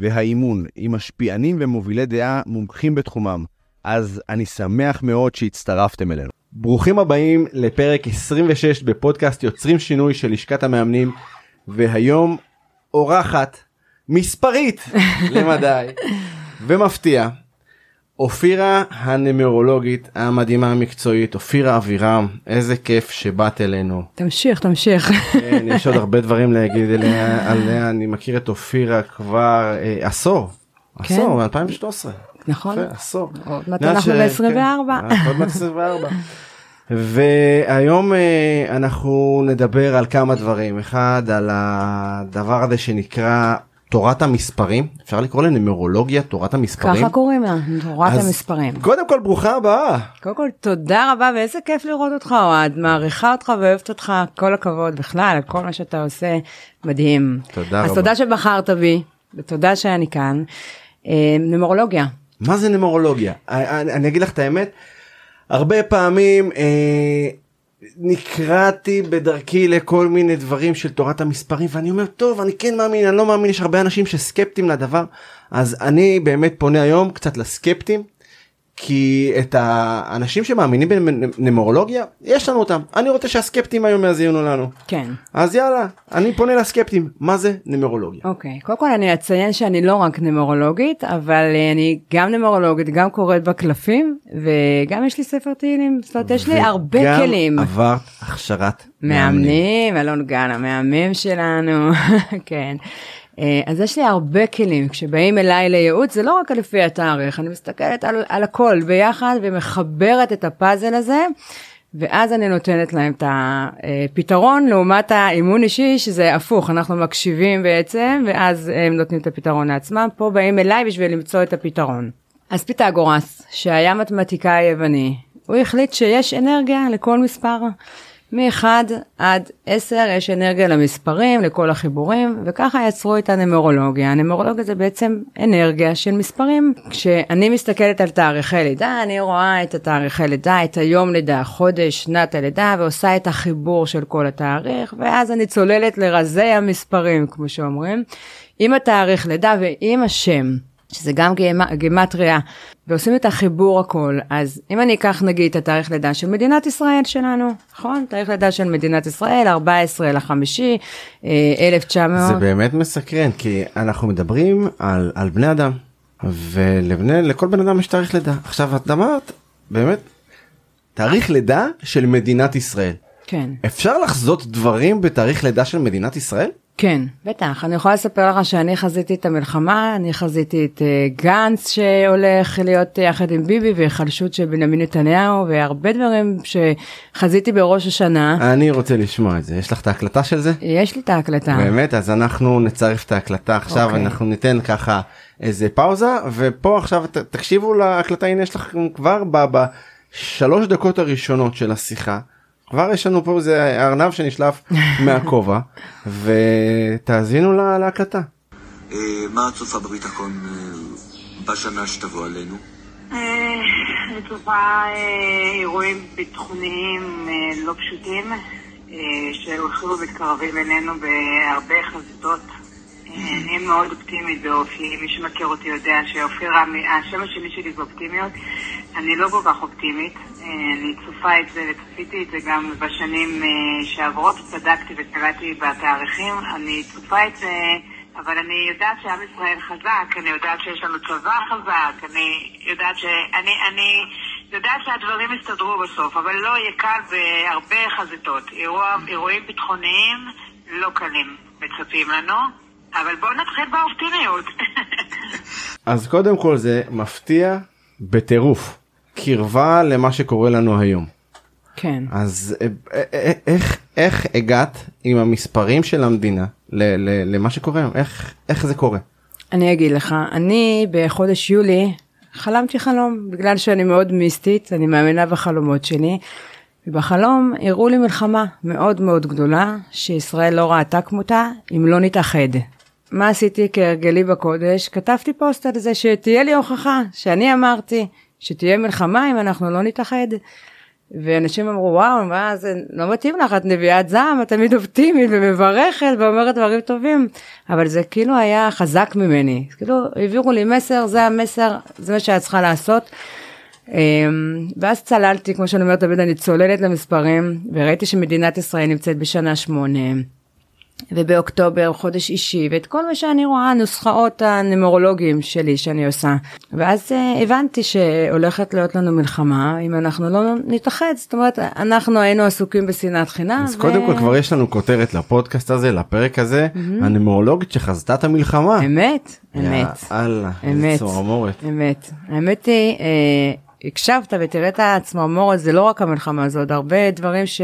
והאימון, עם משפיענים ומובילי דעה מומחים בתחומם. אז אני שמח מאוד שהצטרפתם אלינו. ברוכים הבאים לפרק 26 בפודקאסט יוצרים שינוי של לשכת המאמנים, והיום אורחת מספרית למדי ומפתיע. אופירה הנמרולוגית המדהימה המקצועית, אופירה אבירם, איזה כיף שבאת אלינו. תמשיך, תמשיך. כן, יש עוד הרבה דברים להגיד עליה, עליה, אני מכיר את אופירה כבר אה, עשור, כן. עשור, מ-2013. נכון. יפה, עשור. עוד מעט אנחנו ש- ב-24. כן, עוד מעט 24. והיום אה, אנחנו נדבר על כמה דברים. אחד, על הדבר הזה שנקרא תורת המספרים. אפשר לקרוא לנומרולוגיה תורת המספרים. ככה קוראים לה, תורת אז המספרים. קודם כל, ברוכה הבאה. קודם כל, תודה רבה, ואיזה כיף לראות אותך, אוהד. מעריכה אותך ואוהבת אותך, כל הכבוד בכלל, על כל מה שאתה עושה, מדהים. תודה אז רבה. תודה שבחרת בי, ותודה שאני כאן. אה, נומרולוגיה. מה זה נומרולוגיה? אני, אני אגיד לך את האמת, הרבה פעמים אה, נקרעתי בדרכי לכל מיני דברים של תורת המספרים ואני אומר טוב אני כן מאמין אני לא מאמין יש הרבה אנשים שסקפטים לדבר אז אני באמת פונה היום קצת לסקפטים. כי את האנשים שמאמינים בנומרולוגיה יש לנו אותם אני רוצה שהסקפטים היום יאזינו לנו כן. אז יאללה אני פונה לסקפטים מה זה נומרולוגיה. אוקיי, קודם כל אני אציין שאני לא רק נומרולוגית, אבל אה, אני גם נומרולוגית, גם קוראת בקלפים, וגם יש לי ספר תהילים, זאת אומרת, יש לי הרבה וגם כלים. עברת הכשרת מאמנים, אלון גל, המאמן שלנו, כן. אה, אז יש לי הרבה כלים, כשבאים אליי לייעוץ זה לא רק לפי התאריך, אני מסתכלת על, על הכל ביחד ומחברת את הפאזל הזה, ואז אני נותנת להם את הפתרון לעומת האימון אישי שזה הפוך, אנחנו מקשיבים בעצם, ואז הם נותנים את הפתרון לעצמם, פה באים אליי בשביל למצוא את הפתרון. אז פיתגורס, שהיה מתמטיקאי יווני, הוא החליט שיש אנרגיה לכל מספר. מ-1 עד 10 יש אנרגיה למספרים, לכל החיבורים, וככה יצרו את הנומרולוגיה. הנומרולוגיה זה בעצם אנרגיה של מספרים. כשאני מסתכלת על תאריכי לידה, אני רואה את התאריכי לידה, את היום לידה, חודש, שנת הלידה, ועושה את החיבור של כל התאריך, ואז אני צוללת לרזי המספרים, כמו שאומרים, עם התאריך לידה ועם השם. שזה גם גימ- גימטריה, ועושים את החיבור הכל. אז אם אני אקח נגיד את התאריך לידה של מדינת ישראל שלנו, נכון? תאריך לידה של מדינת ישראל, 14 לחמישי, אה, 1900. זה באמת מסקרן כי אנחנו מדברים על, על בני אדם ולבני לכל בן אדם יש תאריך לידה עכשיו את אמרת באמת תאריך לידה של מדינת ישראל כן, אפשר לחזות דברים בתאריך לידה של מדינת ישראל? כן, בטח. אני יכולה לספר לך שאני חזיתי את המלחמה, אני חזיתי את אה, גנץ שהולך להיות יחד עם ביבי והיחלשות של בנימין נתניהו, והרבה דברים שחזיתי בראש השנה. אני רוצה לשמוע את זה יש לך את ההקלטה של זה? יש לי את ההקלטה. באמת אז אנחנו נצרף את ההקלטה עכשיו אוקיי. אנחנו ניתן ככה איזה פאוזה ופה עכשיו ת, תקשיבו להקלטה הנה יש לכם כבר בשלוש דקות הראשונות של השיחה כבר יש לנו פה איזה ארנב שנשלף מהכובע ותאזינו לה- להקלטה. אה, מה את צופה בביטחון אה, בשנה שתבוא עלינו? אה, אני צופה אירועים ביטחוניים לא פשוטים שהולכים ומתקרבים אלינו בהרבה חזיתות. אה, אני מאוד אופטימית באופי, מי שמכיר אותי יודע שאופירה, השם השני שלי זה אופטימיות. אני לא כל כך אופטימית, אה, אני צופה את זה וצפיתי את זה גם בשנים אה, שעברות, צדקתי וקראתי בתאריכים, אני צופה את זה אבל אני יודעת שעם ישראל חזק, אני יודעת שיש לנו צבא חזק, אני יודעת ש... אני, אני יודעת שהדברים יסתדרו בסוף, אבל לא יהיה קל בהרבה חזיתות. אירוע, אירועים ביטחוניים לא קלים מצפים לנו, אבל בואו נתחיל באופטימיות. אז קודם כל זה מפתיע בטירוף קרבה למה שקורה לנו היום. כן. אז אה, אה, אה, איך איך הגעת עם המספרים של המדינה ל- ל- למה שקורה היום איך איך זה קורה. אני אגיד לך, אני בחודש יולי חלמתי חלום, בגלל שאני מאוד מיסטית, אני מאמינה בחלומות שלי. ובחלום הראו לי מלחמה מאוד מאוד גדולה, שישראל לא ראתה כמותה, אם לא נתאחד. מה עשיתי כהרגלי בקודש? כתבתי פוסט על זה שתהיה לי הוכחה, שאני אמרתי שתהיה מלחמה אם אנחנו לא נתאחד. ואנשים אמרו וואו מה זה לא מתאים לך את נביאת זעם את תמיד אופטימית ומברכת ואומרת דברים טובים אבל זה כאילו היה חזק ממני כאילו העבירו לי מסר זה המסר זה מה שאת צריכה לעשות. אמ, ואז צללתי כמו שאני אומרת תמיד אני צוללת למספרים וראיתי שמדינת ישראל נמצאת בשנה שמונה. ובאוקטובר חודש אישי ואת כל מה שאני רואה נוסחאות הנמרולוגיים שלי שאני עושה ואז uh, הבנתי שהולכת להיות לנו מלחמה אם אנחנו לא נתאחד זאת אומרת אנחנו היינו עסוקים בשנאת חינם. אז ו... קודם כל כבר יש לנו כותרת לפודקאסט הזה לפרק הזה mm-hmm. הנמרולוגית שחזתה את המלחמה. אמת אמת. יאללה אמת. צמרמורת. אמת. האמת היא uh, הקשבת ותראה את הצמרמורת זה לא רק המלחמה זה עוד הרבה דברים ש...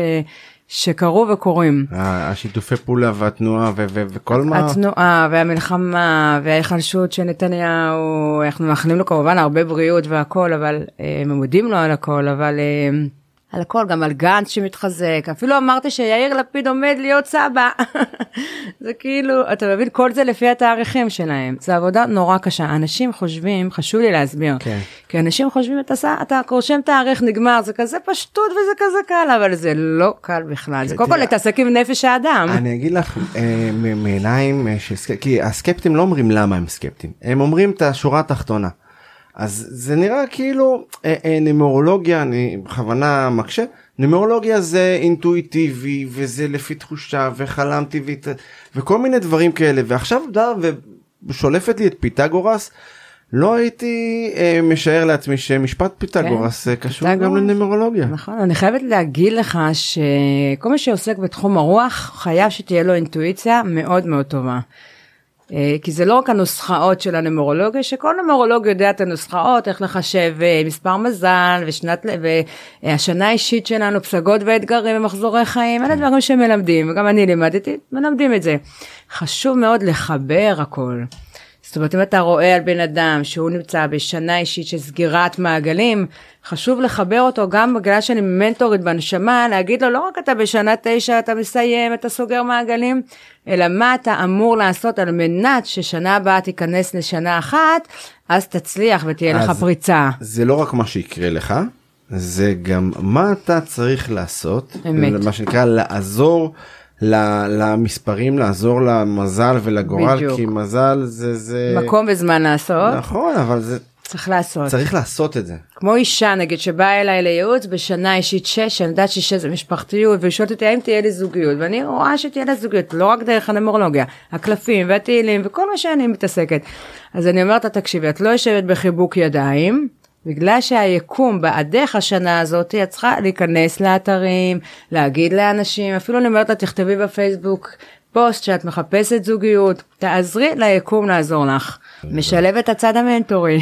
שקרו וקורים. השיתופי פעולה והתנועה וכל מה. התנועה והמלחמה וההיחלשות של נתניהו, אנחנו מאחלים לו כמובן הרבה בריאות והכל, אבל אה, הם מודים לו על הכל, אבל אה, על הכל, גם על גנץ שמתחזק, אפילו אמרתי שיאיר לפיד עומד להיות סבא. זה כאילו, אתה מבין, כל זה לפי התאריכים שלהם. זו עבודה נורא קשה. אנשים חושבים, חשוב לי להסביר, כן. כי אנשים חושבים, אתה, אתה רושם תאריך, נגמר, זה כזה פשטות וזה כזה קל, אבל זה לא קל בכלל. זה קודם כל להתעסק עם נפש האדם. אני אגיד לך, אה, מעיניים אה, כי הסקפטים לא אומרים למה הם סקפטים, הם אומרים את השורה התחתונה. אז זה נראה כאילו אה, אה, נמרולוגיה אני בכוונה מקשה נמרולוגיה זה אינטואיטיבי וזה לפי תחושה וחלמתי וית... וכל מיני דברים כאלה ועכשיו דה ושולפת לי את פיתגורס לא הייתי אה, משער לעצמי שמשפט פיתגורס כן, קשור פיתגורס, גם לנמרולוגיה. נכון אני חייבת להגיד לך שכל מי שעוסק בתחום הרוח חייב שתהיה לו אינטואיציה מאוד מאוד טובה. אה, כי זה לא רק הנוסחאות של הנמרולוגיה, שכל נמרולוג יודע את הנוסחאות, איך לחשב אה, מספר מזל ושנת, והשנה האישית שלנו, פסגות ואתגרים ומחזורי חיים, אלה דברים שמלמדים, וגם אני לימדתי, מלמדים את זה. חשוב מאוד לחבר הכל. זאת אומרת, אם אתה רואה על בן אדם שהוא נמצא בשנה אישית של סגירת מעגלים, חשוב לחבר אותו גם בגלל שאני מנטורית בנשמה, להגיד לו לא רק אתה בשנה תשע אתה מסיים, אתה סוגר מעגלים, אלא מה אתה אמור לעשות על מנת ששנה הבאה תיכנס לשנה אחת, אז תצליח ותהיה לך פריצה. זה לא רק מה שיקרה לך, זה גם מה אתה צריך לעשות, אמת. מה שנקרא לעזור. למספרים לעזור למזל ולגורל בדיוק. כי מזל זה זה מקום וזמן לעשות. נכון אבל זה צריך לעשות. צריך לעשות את זה. כמו אישה נגיד שבאה אליי לייעוץ בשנה אישית שש אני יודעת ששש זה משפחתיות והיא שואלת אותי האם תהיה לי זוגיות? ואני רואה שתהיה לה זוגיות לא רק דרך הנמורולוגיה הקלפים והתהילים וכל מה שאני מתעסקת. אז אני אומרת לה תקשיבי את לא יושבת בחיבוק ידיים בגלל שהיקום בעדך השנה הזאת, את צריכה להיכנס לאתרים, להגיד לאנשים, אפילו אני אומרת לה, תכתבי בפייסבוק פוסט שאת מחפשת זוגיות, תעזרי ליקום לעזור לך. משלב את הצד המנטורי.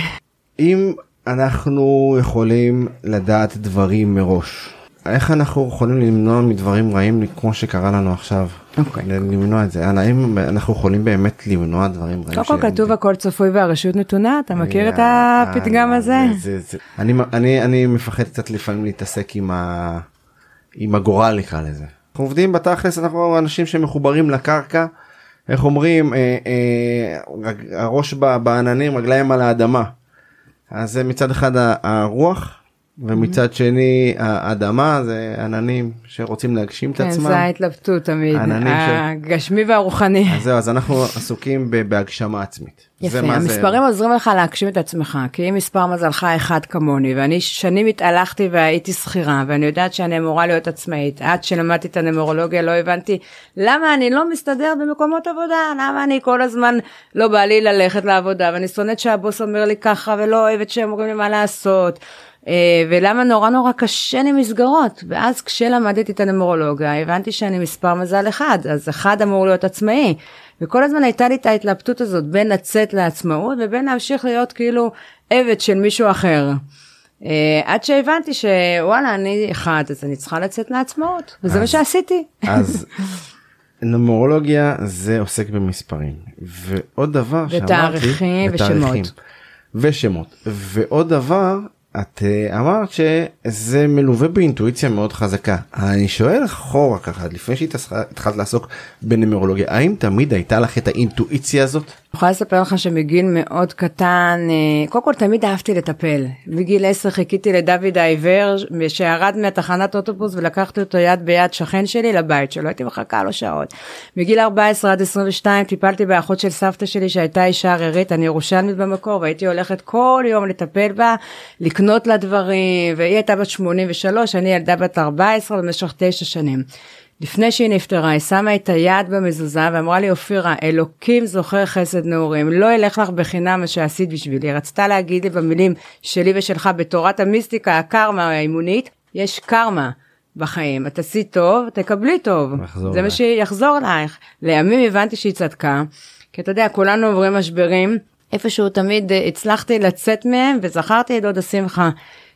אם אנחנו יכולים לדעת דברים מראש, איך אנחנו יכולים למנוע מדברים רעים כמו שקרה לנו עכשיו? אוקיי. Okay. למנוע את זה. האם אנחנו יכולים באמת למנוע דברים רעים? קודם כל כתוב הכל צפוי והרשות נתונה, אתה מכיר את הפתגם הזה? אני מפחד קצת לפעמים להתעסק עם הגורל נקרא לזה. אנחנו עובדים בתכלס אנחנו אנשים שמחוברים לקרקע. איך אומרים אה, אה, הראש בעננים רגליים על האדמה. אז זה מצד אחד הרוח ומצד שני האדמה זה עננים שרוצים להגשים את כן, עצמם. זה ההתלבטות תמיד, הגשמי והרוחני. אז זהו, אז אנחנו עסוקים בהגשמה עצמית. יפה, המספרים זה... עוזרים לך להגשים את עצמך, כי אם מספר מזלך אחד כמוני, ואני שנים התהלכתי והייתי שכירה, ואני יודעת שאני אמורה להיות עצמאית, עד שלמדתי את הנמרולוגיה לא הבנתי למה אני לא מסתדר במקומות עבודה, למה אני כל הזמן לא בא לי ללכת לעבודה, ואני שונאת שהבוס אומר לי ככה, ולא אוהבת שהם אומרים לי מה לעשות. אה, ולמה נורא נורא קשה לי מסגרות ואז כשלמדתי את הנמרולוגיה הבנתי שאני מספר מזל אחד אז אחד אמור להיות עצמאי וכל הזמן הייתה לי את ההתלבטות הזאת בין לצאת לעצמאות ובין להמשיך להיות כאילו עבד של מישהו אחר. Uh, עד שהבנתי שוואלה אני אחד אז אני צריכה לצאת לעצמאות וזה אז, מה שעשיתי. אז נומרולוגיה זה עוסק במספרים ועוד דבר ותאריכים ושמות. ושמות ועוד דבר את אה, אמרת שזה מלווה באינטואיציה מאוד חזקה אני שואל אחורה ככה לפני שהתחלת לעסוק בנומרולוגיה האם תמיד הייתה לך את האינטואיציה הזאת. אני יכולה לספר לך שמגיל מאוד קטן, אה, קודם כל תמיד אהבתי לטפל. בגיל 10 חיכיתי לדוד העיוור שירד מהתחנת אוטובוס ולקחתי אותו יד ביד שכן שלי לבית שלו, הייתי מחכה לו שעות. מגיל 14 עד 22 טיפלתי באחות של סבתא שלי שהייתה אישה ערירית, אני ירושלמית במקור והייתי הולכת כל יום לטפל בה, לקנות לה דברים, והיא הייתה בת 83, אני ילדה בת 14 במשך 9 שנים. לפני שהיא נפטרה, היא שמה את היד במזוזה ואמרה לי, אופירה, אלוקים זוכר חסד נעורים, לא ילך לך בחינם מה שעשית בשבילי. רצתה להגיד לי במילים שלי ושלך בתורת המיסטיקה, הקרמה האימונית, יש קרמה. בחיים, את עשית טוב, תקבלי טוב, זה מה שיחזור אלייך. לימים הבנתי שהיא צדקה, כי אתה יודע, כולנו עוברים משברים, איפשהו תמיד הצלחתי לצאת מהם וזכרתי את דודה שמחה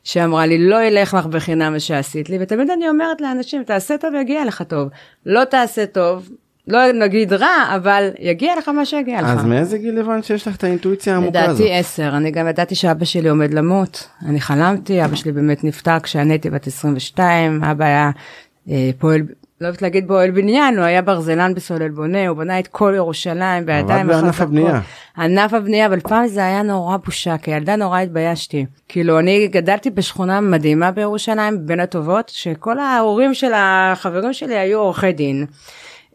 שאמרה לי לא ילך לך בחינם מה שעשית לי. ותמיד אני אומרת לאנשים תעשה טוב יגיע לך טוב. לא תעשה טוב לא נגיד רע אבל יגיע לך מה שיגיע לך. אז מאיזה גיל הבנת שיש לך את האינטואיציה העמוקה הזאת? לדעתי עשר. אני גם ידעתי שאבא שלי עומד למות. אני חלמתי אבא שלי באמת נפטר כשאני הייתי בת 22 אבא היה אה, פועל לא אוהבת להגיד פועל בניין, הוא היה ברזלן בסולל בונה, הוא בנה את כל ירושלים בידיים אחת. בענף הבנייה. ענף הבנייה, אבל פעם זה היה נורא בושה, כילדה נורא התביישתי. כאילו, אני גדלתי בשכונה מדהימה בירושלים, בין הטובות, שכל ההורים של החברים שלי היו עורכי דין.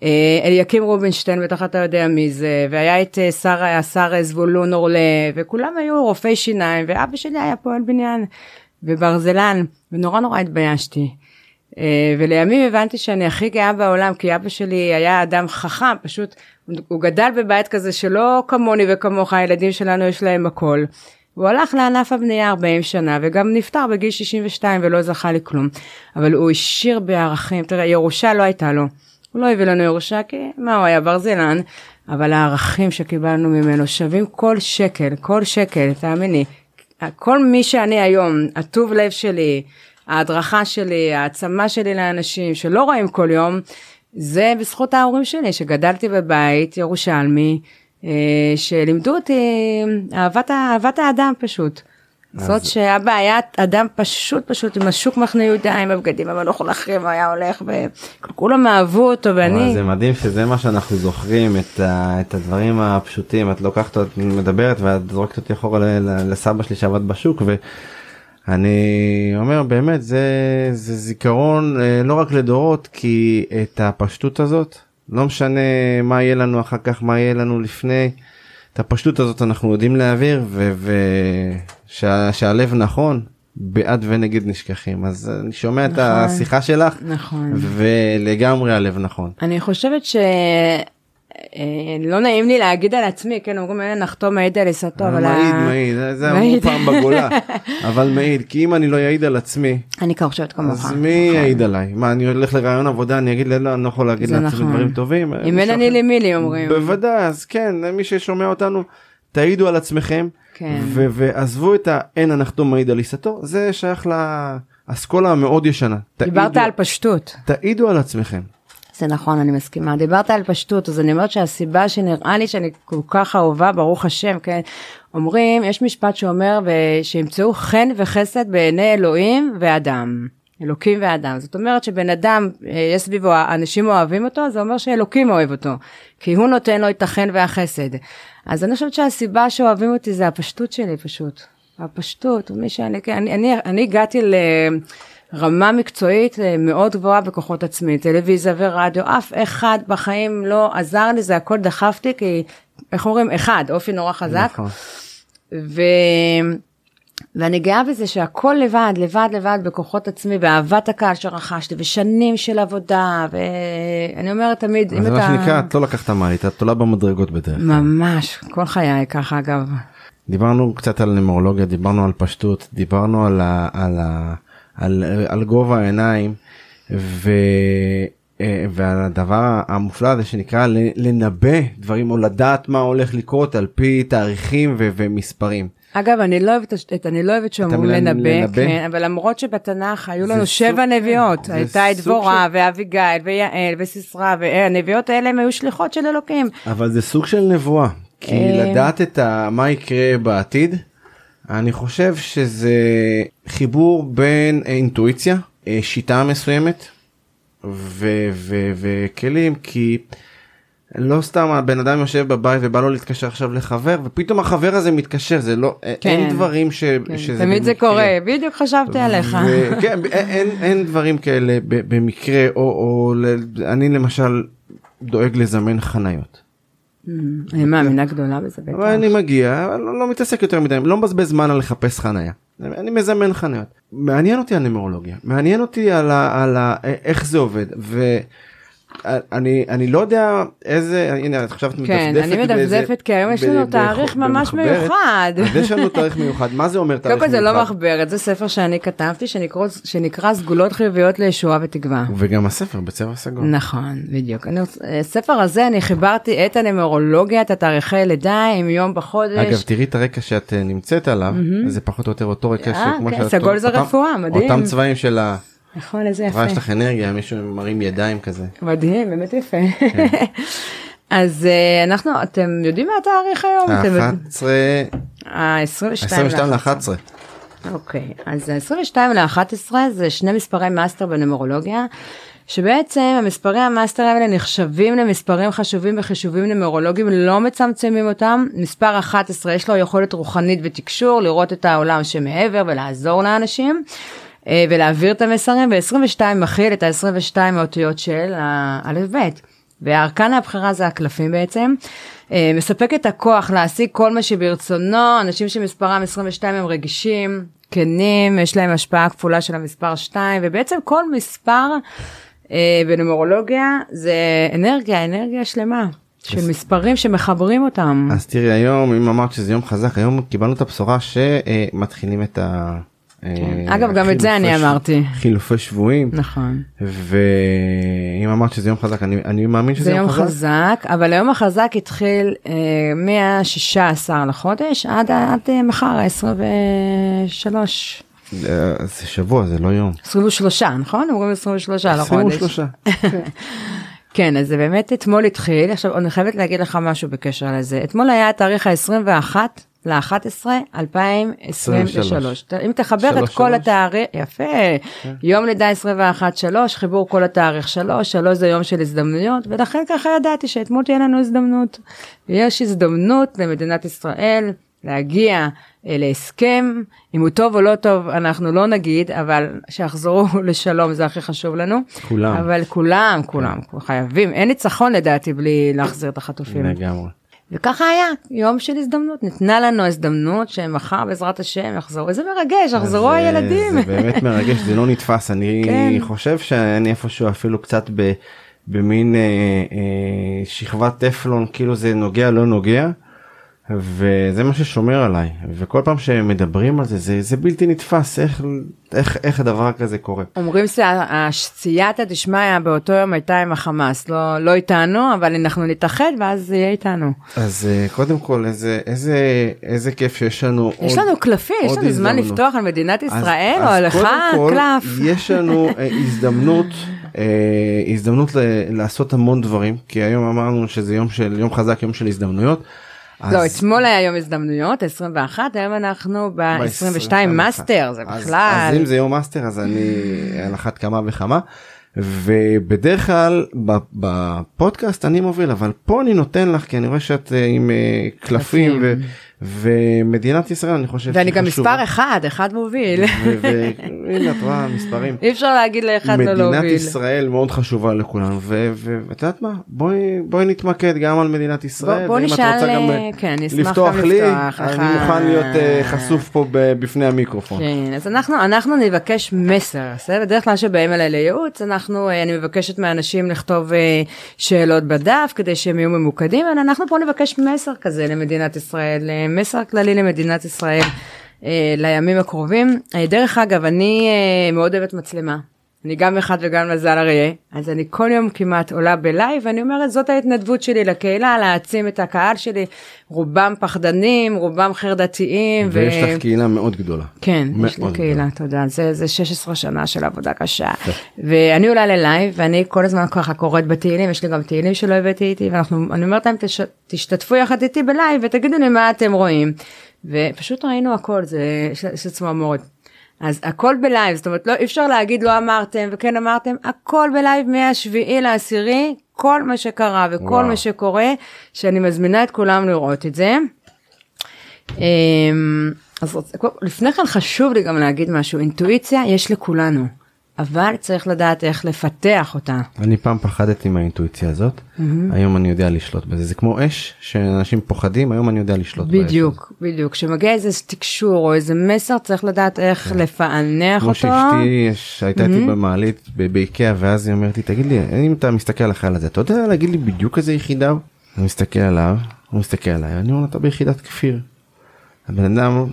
אה, אליקים רובינשטיין, בטח אתה יודע מי זה, והיה את אה, שר, השר זבולון אורלה, וכולם היו רופאי שיניים, ואבא שלי היה פועל בניין וברזלן, ונורא נורא התביישתי. אה, ולימים הבנתי שאני הכי גאה בעולם כי אבא שלי היה אדם חכם פשוט הוא גדל בבית כזה שלא כמוני וכמוך הילדים שלנו יש להם הכל. הוא הלך לענף הבנייה 40 שנה וגם נפטר בגיל 62 ולא זכה לכלום אבל הוא השאיר בערכים תראה ירושה לא הייתה לו. הוא לא הביא לנו ירושה כי מה הוא היה ברזלן אבל הערכים שקיבלנו ממנו שווים כל שקל כל שקל תאמיני כל מי שאני היום הטוב לב שלי ההדרכה שלי, העצמה שלי לאנשים שלא רואים כל יום, זה בזכות ההורים שלי, שגדלתי בבית ירושלמי, אה, שלימדו אותי אהבת, אהבת האדם פשוט. אז... זאת שאבא היה אדם פשוט פשוט עם השוק מחנה יהודה עם הבגדים המלוכלכים היה הולך וכולם אהבו אותו ואני זה מדהים שזה מה שאנחנו זוכרים את, ה, את הדברים הפשוטים את לוקחת את מדברת ואת זורקת אותי אחורה לסבא שלי שעבד בשוק אני אומר באמת זה זה זיכרון אה, לא רק לדורות כי את הפשטות הזאת לא משנה מה יהיה לנו אחר כך מה יהיה לנו לפני. את הפשטות הזאת אנחנו יודעים להעביר ושהלב נכון בעד ונגד נשכחים. אז אני שומע נכון, את השיחה שלך נכון. ולגמרי הלב נכון. אני חושבת ש... אה, לא נעים לי להגיד על עצמי, כן, אומרים אלה נחתום מעיד על עיסתו, אבל... מעיד, מעיד, זה אמרו פעם בגולה, אבל מעיד, כי אם אני לא אעיד על עצמי, אני כבר חושבת כמוך. אז מי נכון. יעיד עליי? מה, אני הולך לרעיון עבודה, אני אגיד, לא, אני לא יכול להגיד לעצמי נכון. דברים טובים? אם אין אני למי לי אומרים. בוודאי, אז כן, מי ששומע אותנו, תעידו על עצמכם, כן. ועזבו את האין הנחתום מעיד על עיסתו, זה שייך לאסכולה המאוד ישנה. דיברת על פשטות. תעידו על עצמכם. זה נכון, אני מסכימה. דיברת על פשטות, אז אני אומרת שהסיבה שנראה לי שאני כל כך אהובה, ברוך השם, כן, אומרים, יש משפט שאומר, שימצאו חן וחסד בעיני אלוהים ואדם. אלוקים ואדם. זאת אומרת שבן אדם, אה, יש סביבו, אנשים אוהבים אותו, זה אומר שאלוקים אוהב אותו. כי הוא נותן לו את החן והחסד. אז אני חושבת שהסיבה שאוהבים אותי זה הפשטות שלי פשוט. הפשטות, מי שאני, אני, אני, אני הגעתי ל... רמה מקצועית אה, מאוד גבוהה בכוחות עצמי, טלוויזיה ורדיו, אף אחד בחיים לא עזר לי, זה הכל דחפתי, כי איך אומרים, אחד, אופי נורא חזק. נכון. ו... ואני גאה בזה שהכל לבד, לבד, לבד בכוחות עצמי, ואהבת הקהל שרכשתי, ושנים של עבודה, ואני אומרת תמיד, אם אתה... זה מה שנקרא, את לא לקחת מעלית, את תולה במדרגות בדרך כלל. ממש, כל חיי ככה אגב. דיברנו קצת על נמרולוגיה, דיברנו על פשטות, דיברנו על ה... על ה... על, על גובה העיניים ו, אה, ועל הדבר המופלא הזה שנקרא לנבא דברים או לדעת מה הולך לקרות על פי תאריכים ו, ומספרים. אגב, אני לא אוהבת, אני לא אוהבת שאומרים לנבא, לנבא? כן, אבל למרות שבתנ"ך היו לנו סוג- שבע נביאות, זה הייתה את סוג דבורה של- ואביגיל ויעל וסיסרא, והנביאות האלה הם היו שליחות של אלוקים. אבל זה סוג של נבואה כי אה. לדעת את ה... מה יקרה בעתיד אני חושב שזה חיבור בין אינטואיציה אה, שיטה מסוימת וכלים כי לא סתם הבן אדם יושב בבית ובא לו להתקשר עכשיו לחבר ופתאום החבר הזה מתקשר זה לא כן. אין דברים ש... כן, שזה תמיד זה במקרה. קורה, בדיוק חשבתי עליך. ו- כן, אין, אין, אין דברים כאלה במקרה או, או אני למשל דואג לזמן חניות. אני מאמינה גדולה בזה בטח. אבל אני מגיע לא, לא מתעסק יותר מדי לא מבזבז זמן על לחפש חניה. אני מזמן חניות. מעניין אותי הנומרולוגיה מעניין אותי על, איך זה עובד ואני אני לא יודע איזה הנה את את כן, מדפדפת אני באיזה- מדפדפת כי היום יש לנו ב- תאריך ממש במחברת. מיוחד. אז יש לנו תאריך מיוחד מה זה אומר תאריך כל זה מיוחד? לא מחברת, זה ספר שאני כתבתי שנקרא- שנקרא סגולות חיוביות לישועה ותקווה. וגם הספר בצבע סגול. נכון, בדיוק. אני הספר הזה אני חיברתי את הנומרולוגיה, את התאריכי לידה עם יום בחודש. אגב תראי את הרקע שאת אה, נמצאת עליו זה פחות או יותר אותו רקע אה, שכמו כן, שאת- סגול זה רפואה, מדהים. אותם צבעים של ה... נכון, איזה כבר יש יפה. לך אנרגיה מישהו מרים ידיים כזה. מדהים, באמת יפה. כן. אז אה, אנחנו, אתם יודעים מה התאריך היום? אתם יודעים? 11 ה-22 22 ל-11. אוקיי, אז ה-22 ל-11 זה שני מספרי מאסטר בנומרולוגיה, שבעצם המספרי המאסטר האלה נחשבים למספרים חשובים וחישובים נומרולוגיים, לא מצמצמים אותם. מספר 11 יש לו יכולת רוחנית ותקשור, לראות את העולם שמעבר ולעזור לאנשים. אה, ולהעביר את המסרים, ו-22 מכיל את ה-22 האותיות של האלף-בית. והארכנה הבחירה זה הקלפים בעצם. אה, מספק את הכוח להשיג כל מה שברצונו, אנשים שמספרם 22 הם רגישים, כנים, יש להם השפעה כפולה של המספר 2, ובעצם כל מספר אה, בנומרולוגיה זה אנרגיה, אנרגיה שלמה. של מספרים שמחברים אותם. אז תראי היום אם אמרת שזה יום חזק היום קיבלנו את הבשורה שמתחילים את ה... כן. אגב, גם את זה אני אמרתי. חילופי שבויים נכון. ואם אמרת שזה יום חזק אני אני מאמין שזה זה יום חזק. חזק, אבל היום החזק התחיל אה, מה-16 לחודש עד, עד אה, מחר, ה-23. אה, זה שבוע זה לא יום. 23, נכון? אומרים 23 לחודש. 23. כן, אז זה באמת אתמול התחיל. עכשיו, אני חייבת להגיד לך משהו בקשר לזה. אתמול היה התאריך ה-21 ל-11, 2023. אם תחבר את כל. התאריך, יפה, יום לידה 21, 3, חיבור כל התאריך 3, 3 זה יום של הזדמנויות, ולכן ככה ידעתי שאתמול תהיה לנו הזדמנות. יש הזדמנות למדינת ישראל להגיע אה, להסכם, אם הוא טוב או לא טוב אנחנו לא נגיד, אבל שיחזרו לשלום זה הכי חשוב לנו. כולם. אבל כולם, כולם, חייבים, אין ניצחון לדעתי בלי להחזיר את החטופים. לגמרי. וככה היה, יום של הזדמנות, ניתנה לנו הזדמנות שמחר בעזרת השם יחזרו, איזה מרגש, יחזרו הילדים. זה באמת מרגש זה לא נתפס אני כן. חושב שאני איפשהו אפילו קצת ב, במין אה, אה, שכבת טפלון כאילו זה נוגע לא נוגע. וזה מה ששומר עליי וכל פעם שמדברים על זה זה זה בלתי נתפס איך איך איך הדבר כזה קורה. אומרים שהסייעתא דשמיא באותו יום הייתה עם החמאס, לא, לא איתנו, אבל אנחנו נתאחד ואז זה יהיה איתנו. אז אה, קודם כל איזה איזה איזה כיף שיש לנו יש עוד- לנו קלפים, יש לנו זמן. לפתוח על מדינת אז- ישראל, אז או לך קודם כל, קלף. יש לנו אה, הזדמנות אה, הזדמנות ל- לעשות המון דברים כי היום אמרנו שזה יום של יום חזק יום של הזדמנויות. לא, אתמול היה יום הזדמנויות, 21, היום אנחנו ב-22 ב- מאסטר, זה אז- בכלל. אז אם זה יום מאסטר אז אני על אחת כמה וכמה. ובדרך כלל בפודקאסט אני מוביל אבל פה אני נותן לך כי אני רואה שאת אה, עם אה, קלפים. ו- ומדינת ישראל אני חושב ואני גם. מספר אחד, אחד מוביל. ו- ו- הנה את רואה מספרים. אי אפשר להגיד לאחד לא מדינת להוביל. ישראל מאוד חשובה ו- ואת יודעת מה בואי בואי נתמקד גם על מדינת ישראל בוא ואם את נשאל, רוצה גם, אה, אה, כן, לפתוח לי לפתוח. אני מוכן להיות אה, חשוף פה בפני המיקרופון. כן, אז אנחנו, אנחנו נבקש מסר? בדרך כלל שבאים אליי לייעוץ, אנחנו, אני מבקשת מאנשים לכתוב שאלות בדף כדי שהם יהיו ממוקדים, אנחנו פה נבקש מסר כזה למדינת ישראל, מסר כללי למדינת ישראל אה, לימים הקרובים. אה, דרך אגב, אני אה, מאוד אוהבת מצלמה. אני גם אחד וגם מזל אריה, אז אני כל יום כמעט עולה בלייב, ואני אומרת, זאת ההתנדבות שלי לקהילה, להעצים את הקהל שלי. רובם פחדנים, רובם חרדתיים. ויש לך קהילה מאוד גדולה. כן, יש לי קהילה, תודה. זה, זה 16 שנה של עבודה קשה. ואני עולה ללייב, ואני כל הזמן ככה קוראת בתהילים, יש לי גם תהילים שלא הבאתי איתי, ואני אומרת להם, תש, תשתתפו יחד איתי בלייב ותגידו לי מה אתם רואים. ופשוט ראינו הכל, זה, יש צמרמורת. אז הכל בלייב, זאת אומרת, לא, אי אפשר להגיד לא אמרתם וכן אמרתם, הכל בלייב מהשביעי לעשירי, כל מה שקרה וכל וואו. מה שקורה, שאני מזמינה את כולם לראות את זה. אמ, אז לפני כן חשוב לי גם להגיד משהו, אינטואיציה יש לכולנו. אבל צריך לדעת איך לפתח אותה. אני פעם פחדתי מהאינטואיציה הזאת, mm-hmm. היום אני יודע לשלוט בזה. זה כמו אש שאנשים פוחדים, היום אני יודע לשלוט באש. בדיוק, בדיוק. כשמגיע איזה תקשור או איזה מסר צריך לדעת איך כן. לפענח כמו אותו. כמו שאשתי הייתה איתי mm-hmm. במעלית באיקאה ואז היא אומרת לי תגיד לי אם אתה מסתכל על החייל הזה אתה יודע להגיד לי בדיוק איזה יחידה הוא? אני מסתכל עליו, הוא מסתכל עליי, אני אומר אתה ביחידת כפיר. הבן אדם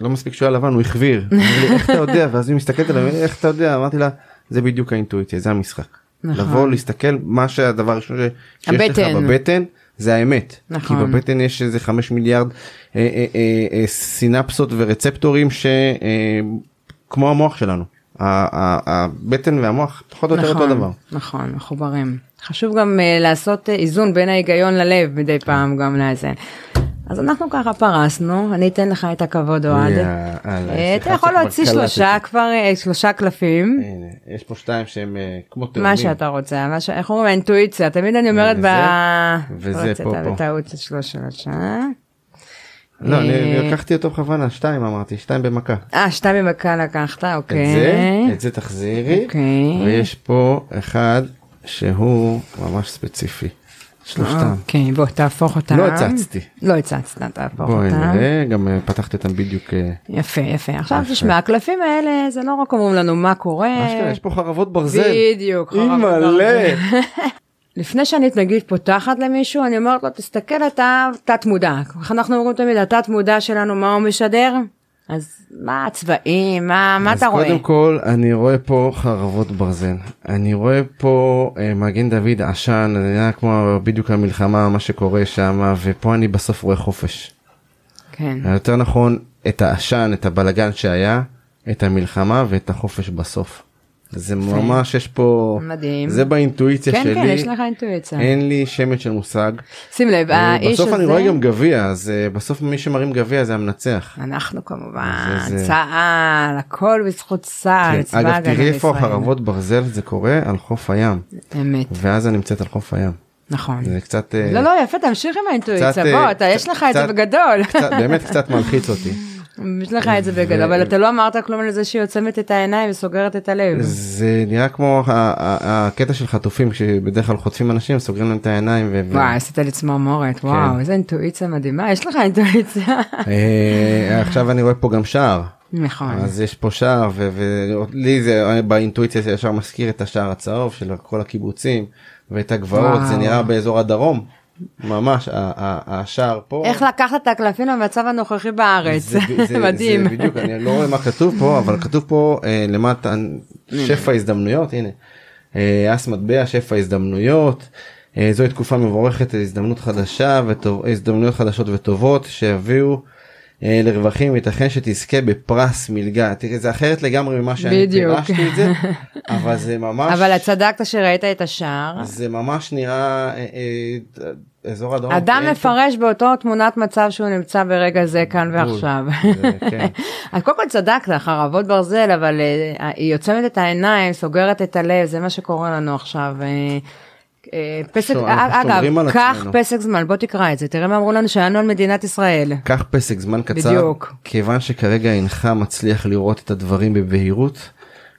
לא מספיק שהוא היה לבן הוא החביר איך אתה יודע ואז היא מסתכלת עליו איך אתה יודע אמרתי לה זה בדיוק האינטואיציה זה המשחק. נכון. לבוא להסתכל מה שהדבר הראשון שיש לך בבטן זה האמת נכון. כי בבטן יש איזה 5 מיליארד אה, אה, אה, אה, סינפסות ורצפטורים שכמו אה, המוח שלנו הבטן והמוח פחות או יותר נכון, אותו דבר. נכון מחוברים חשוב גם uh, לעשות uh, איזון בין ההיגיון ללב מדי פעם גם לאזן. אז אנחנו ככה פרסנו, אני אתן לך את הכבוד אוהד. אה, אתה יכול להוציא שלושה כבר, אה, שלושה קלפים. יש פה שתיים שהם אה, כמו תאומים. מה שאתה רוצה, איך אומרים האינטואיציה, תמיד אני אומרת ב... וזה פה פה. בטעות שלושה. לא, אני לקחתי אותו בכוונה, שתיים אמרתי, שתיים במכה. אה, שתיים במכה לקחת, אוקיי. את זה, את זה תחזירי. אוקיי. ויש פה אחד שהוא ממש ספציפי. שלושתם. כן, בוא תהפוך אותם. לא הצצתי. לא הצצת, תהפוך אותם. בואי נראה, גם אה, פתחתי אותם בדיוק. אה, יפה, יפה. עכשיו תשמע, הקלפים האלה זה לא רק אומרים לנו מה קורה. יש פה חרבות ברזל. בדיוק, חרבות ברזל. לפני שאני נגיד פותחת למישהו, אני אומרת לו, תסתכל אתה תת מודע. אנחנו אומרים תמיד, התת מודע שלנו, מה הוא משדר? אז מה הצבעים, מה, מה אתה רואה? אז קודם כל אני רואה פה חרבות ברזל, אני רואה פה אה, מגן דוד עשן, זה נראה כמו בדיוק המלחמה, מה שקורה שם, ופה אני בסוף רואה חופש. כן. יותר נכון, את העשן, את הבלגן שהיה, את המלחמה ואת החופש בסוף. זה ממש יש פה מדהים. זה באינטואיציה כן, שלי כן כן יש לך אינטואיציה. אין לי שמץ של מושג. שים לב אה, האיש הזה בסוף אני רואה גם גביע אז uh, בסוף מי שמרים גביע זה המנצח. אנחנו כמובן זה, צה"ל הכל בזכות צה"ל כן, אגב תראי איפה החרבות ברזל זה קורה על חוף הים. אמת. ואז אני נמצאת על חוף הים. נכון. זה קצת... לא, לא, יפה, תמשיך עם האינטואיציה, בוא, אתה, יש לך את זה בגדול. באמת קצת מלחיץ אותי. יש לך את זה בגדול, אבל אתה לא אמרת כלום על זה שהיא עוצמת את העיניים וסוגרת את הלב. זה נראה כמו הקטע של חטופים שבדרך כלל חוטפים אנשים סוגרים להם את העיניים. וואי עשית לי צמרמורת כן. וואו איזה אינטואיציה מדהימה יש לך אינטואיציה. אה, עכשיו אני רואה פה גם שער. נכון. אז יש פה שער ולי זה באינטואיציה זה ישר מזכיר את השער הצהוב של כל הקיבוצים ואת הגבעות זה נראה באזור הדרום. ממש השער פה. איך לקחת את הקלפים למצב הנוכחי בארץ? זה, זה, מדהים. זה בדיוק אני לא רואה מה כתוב פה אבל כתוב פה אה, למטה שפע הזדמנויות הנה. אה, אס מטבע שפע הזדמנויות אה, זוהי תקופה מבורכת הזדמנות חדשה והזדמנויות חדשות וטובות שיביאו לרווחים ייתכן שתזכה בפרס מלגה. תראי זה אחרת לגמרי ממה שאני פירשתי את זה אבל זה ממש אבל צדקת שראית את השער. זה ממש נראה אה, אה, אזור הדרום אדם מפרש באותו תמונת מצב שהוא נמצא ברגע זה כאן ועכשיו. כן. אז קודם כל צדקת חרבות ברזל אבל היא עוצמת את העיניים סוגרת את הלב זה מה שקורה לנו עכשיו. אה, פסק, אגב, קח פסק זמן, בוא תקרא את זה, תראה מה אמרו לנו שהיינו על מדינת ישראל. קח פסק זמן קצר, בדיוק. כיוון שכרגע אינך מצליח לראות את הדברים בבהירות,